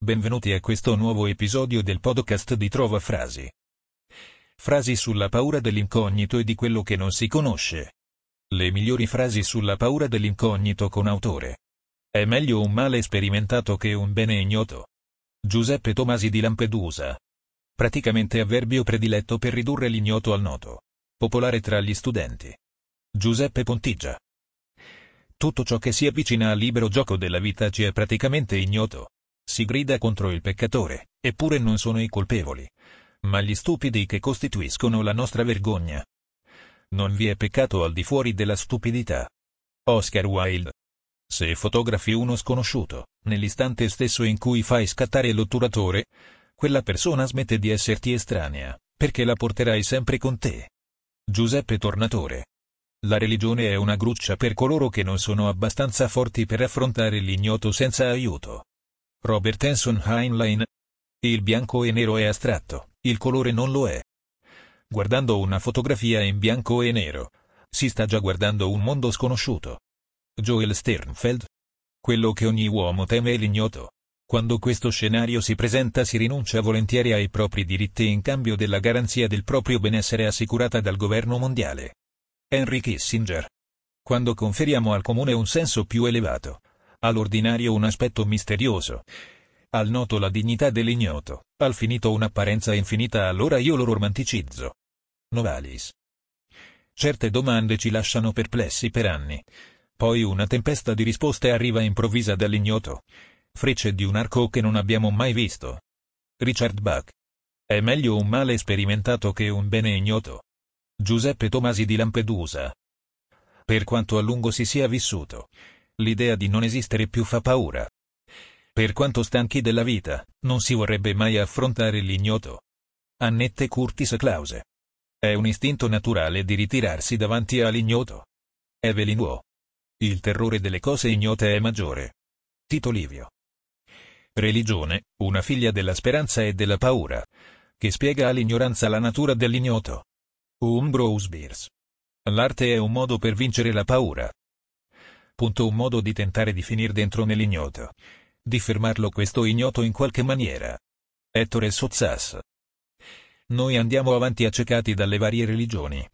Benvenuti a questo nuovo episodio del podcast di Trova Frasi. Frasi sulla paura dell'incognito e di quello che non si conosce. Le migliori frasi sulla paura dell'incognito con autore. È meglio un male sperimentato che un bene ignoto. Giuseppe Tomasi di Lampedusa. Praticamente avverbio prediletto per ridurre l'ignoto al noto. Popolare tra gli studenti. Giuseppe Pontigia. Tutto ciò che si avvicina al libero gioco della vita ci è praticamente ignoto. Si grida contro il peccatore, eppure non sono i colpevoli, ma gli stupidi che costituiscono la nostra vergogna. Non vi è peccato al di fuori della stupidità. Oscar Wilde. Se fotografi uno sconosciuto, nell'istante stesso in cui fai scattare l'otturatore, quella persona smette di esserti estranea, perché la porterai sempre con te. Giuseppe Tornatore. La religione è una gruccia per coloro che non sono abbastanza forti per affrontare l'ignoto senza aiuto. Robert Hanson Heinlein. Il bianco e nero è astratto, il colore non lo è. Guardando una fotografia in bianco e nero, si sta già guardando un mondo sconosciuto. Joel Sternfeld. Quello che ogni uomo teme è l'ignoto. Quando questo scenario si presenta si rinuncia volentieri ai propri diritti in cambio della garanzia del proprio benessere assicurata dal governo mondiale. Henry Kissinger. Quando conferiamo al comune un senso più elevato, all'ordinario un aspetto misterioso, al noto la dignità dell'ignoto, al finito un'apparenza infinita allora io lo romanticizzo. Novalis. Certe domande ci lasciano perplessi per anni. Poi una tempesta di risposte arriva improvvisa dall'ignoto. Frecce di un arco che non abbiamo mai visto. Richard Bach. È meglio un male sperimentato che un bene ignoto. Giuseppe Tomasi di Lampedusa. Per quanto a lungo si sia vissuto, L'idea di non esistere più fa paura. Per quanto stanchi della vita, non si vorrebbe mai affrontare l'ignoto. Annette Curtis Clause. È un istinto naturale di ritirarsi davanti all'ignoto. Evelyn Waugh. Il terrore delle cose ignote è maggiore. Tito Livio. Religione, una figlia della speranza e della paura, che spiega all'ignoranza la natura dell'ignoto. Umbrose Beers. L'arte è un modo per vincere la paura, Punto un modo di tentare di finire dentro nell'ignoto. Di fermarlo questo ignoto in qualche maniera. Ettore Sozzas. Noi andiamo avanti accecati dalle varie religioni,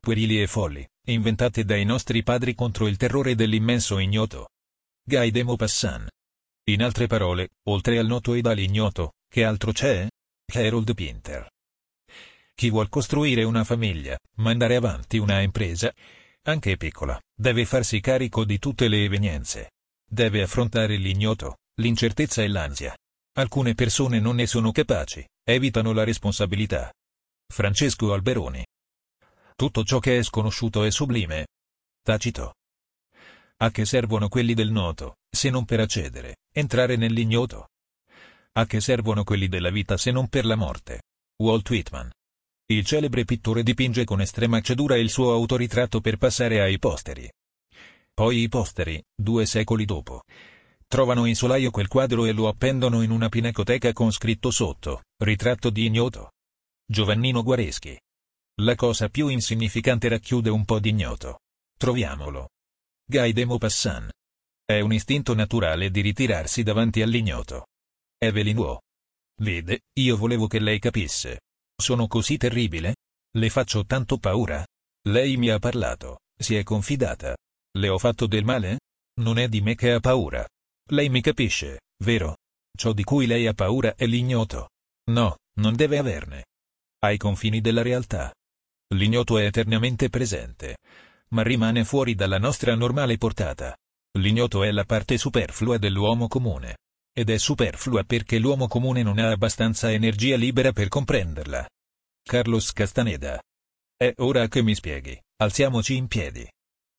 puerili e folli, inventate dai nostri padri contro il terrore dell'immenso ignoto. Guy de Maupassant. In altre parole, oltre al noto ed all'ignoto, che altro c'è? Harold Pinter. Chi vuol costruire una famiglia, mandare avanti una impresa, anche piccola, deve farsi carico di tutte le evenienze. Deve affrontare l'ignoto, l'incertezza e l'ansia. Alcune persone non ne sono capaci, evitano la responsabilità. Francesco Alberoni. Tutto ciò che è sconosciuto è sublime. Tacito. A che servono quelli del noto, se non per accedere, entrare nell'ignoto? A che servono quelli della vita se non per la morte? Walt Whitman. Il celebre pittore dipinge con estrema cedura il suo autoritratto per passare ai posteri. Poi i posteri, due secoli dopo, trovano in solaio quel quadro e lo appendono in una pinacoteca con scritto sotto, ritratto di ignoto. Giovannino Guareschi. La cosa più insignificante racchiude un po' di ignoto. Troviamolo. Guy de Maupassant. È un istinto naturale di ritirarsi davanti all'ignoto. Evelyn Waugh. Vede, io volevo che lei capisse. Sono così terribile? Le faccio tanto paura? Lei mi ha parlato, si è confidata. Le ho fatto del male? Non è di me che ha paura. Lei mi capisce, vero? Ciò di cui lei ha paura è l'ignoto. No, non deve averne. Ai confini della realtà. L'ignoto è eternamente presente, ma rimane fuori dalla nostra normale portata. L'ignoto è la parte superflua dell'uomo comune ed è superflua perché l'uomo comune non ha abbastanza energia libera per comprenderla. Carlos Castaneda. È ora che mi spieghi, alziamoci in piedi.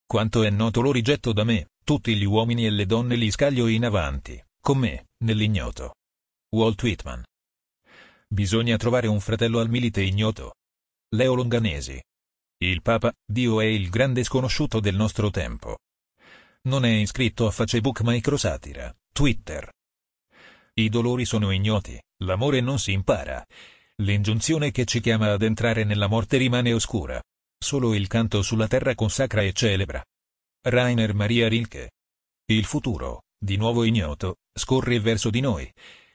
Quanto è noto lo rigetto da me, tutti gli uomini e le donne li scaglio in avanti, con me, nell'ignoto. Walt Whitman. Bisogna trovare un fratello al milite ignoto. Leo Longanesi. Il Papa, Dio è il grande sconosciuto del nostro tempo. Non è iscritto a Facebook Microsatira, Twitter, i dolori sono ignoti, l'amore non si impara. L'ingiunzione che ci chiama ad entrare nella morte rimane oscura. Solo il canto sulla terra consacra e celebra. Rainer Maria Rilke. Il futuro, di nuovo ignoto, scorre verso di noi.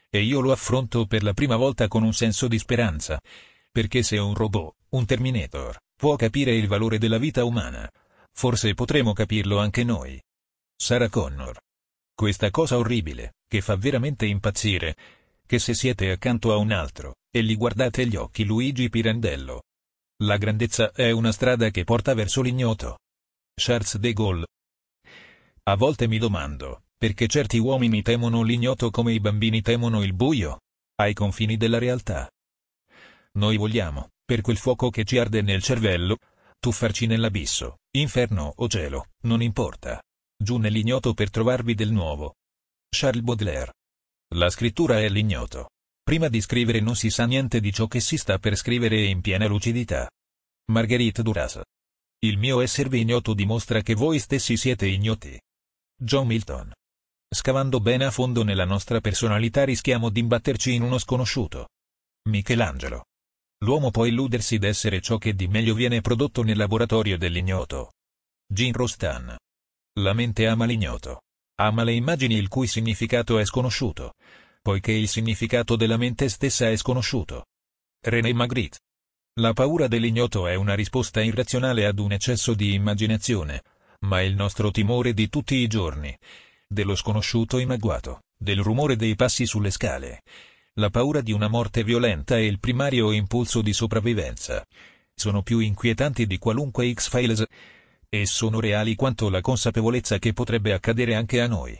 E io lo affronto per la prima volta con un senso di speranza. Perché se un robot, un Terminator, può capire il valore della vita umana, forse potremo capirlo anche noi. Sarah Connor. Questa cosa orribile, che fa veramente impazzire, che se siete accanto a un altro, e gli guardate gli occhi Luigi Pirandello. La grandezza è una strada che porta verso l'ignoto. Charles de Gaulle. A volte mi domando, perché certi uomini temono l'ignoto come i bambini temono il buio? Ai confini della realtà. Noi vogliamo, per quel fuoco che ci arde nel cervello, tuffarci nell'abisso, inferno o cielo, non importa. Giù nell'ignoto per trovarvi del nuovo. Charles Baudelaire. La scrittura è l'ignoto. Prima di scrivere non si sa niente di ciò che si sta per scrivere in piena lucidità. Marguerite Duras. Il mio esservi ignoto dimostra che voi stessi siete ignoti. John Milton. Scavando bene a fondo nella nostra personalità rischiamo di imbatterci in uno sconosciuto. Michelangelo. L'uomo può illudersi d'essere ciò che di meglio viene prodotto nel laboratorio dell'ignoto. Gene Rostan. La mente ama l'ignoto. Ama le immagini il cui significato è sconosciuto, poiché il significato della mente stessa è sconosciuto. René Magritte. La paura dell'ignoto è una risposta irrazionale ad un eccesso di immaginazione, ma il nostro timore di tutti i giorni, dello sconosciuto in agguato, del rumore dei passi sulle scale, la paura di una morte violenta e il primario impulso di sopravvivenza, sono più inquietanti di qualunque X-Files e sono reali quanto la consapevolezza che potrebbe accadere anche a noi.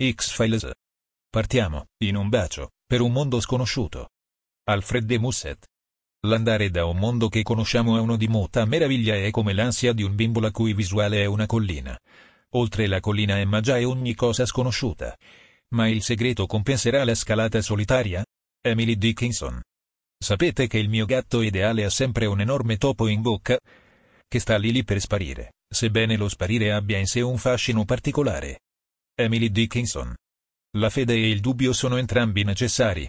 X-Files. Partiamo, in un bacio, per un mondo sconosciuto. Alfred de Musset. L'andare da un mondo che conosciamo a uno di molta meraviglia è come l'ansia di un bimbo la cui visuale è una collina. Oltre la collina è magia e ogni cosa sconosciuta. Ma il segreto compenserà la scalata solitaria? Emily Dickinson. Sapete che il mio gatto ideale ha sempre un enorme topo in bocca? Che sta lì lì per sparire sebbene lo sparire abbia in sé un fascino particolare. Emily Dickinson. La fede e il dubbio sono entrambi necessari.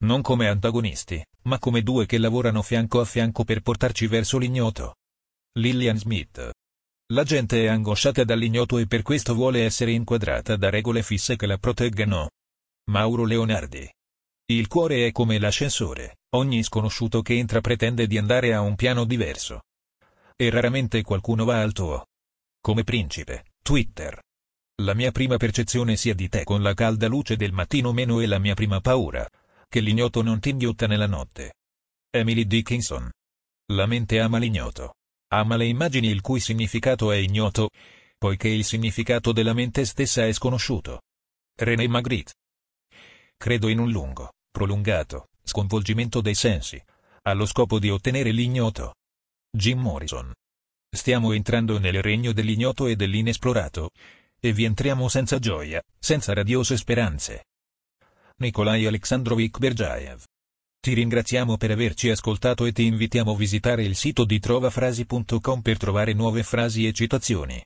Non come antagonisti, ma come due che lavorano fianco a fianco per portarci verso l'ignoto. Lillian Smith. La gente è angosciata dall'ignoto e per questo vuole essere inquadrata da regole fisse che la proteggano. Mauro Leonardi. Il cuore è come l'ascensore, ogni sconosciuto che entra pretende di andare a un piano diverso e raramente qualcuno va al tuo. Come principe, Twitter. La mia prima percezione sia di te con la calda luce del mattino meno e la mia prima paura, che l'ignoto non ti inghiotta nella notte. Emily Dickinson. La mente ama l'ignoto. Ama le immagini il cui significato è ignoto, poiché il significato della mente stessa è sconosciuto. René Magritte. Credo in un lungo, prolungato, sconvolgimento dei sensi, allo scopo di ottenere l'ignoto. Jim Morrison. Stiamo entrando nel regno dell'ignoto e dell'inesplorato. E vi entriamo senza gioia, senza radiose speranze. Nikolai Alexandrovich Berjaev. Ti ringraziamo per averci ascoltato e ti invitiamo a visitare il sito di trovafrasi.com per trovare nuove frasi e citazioni.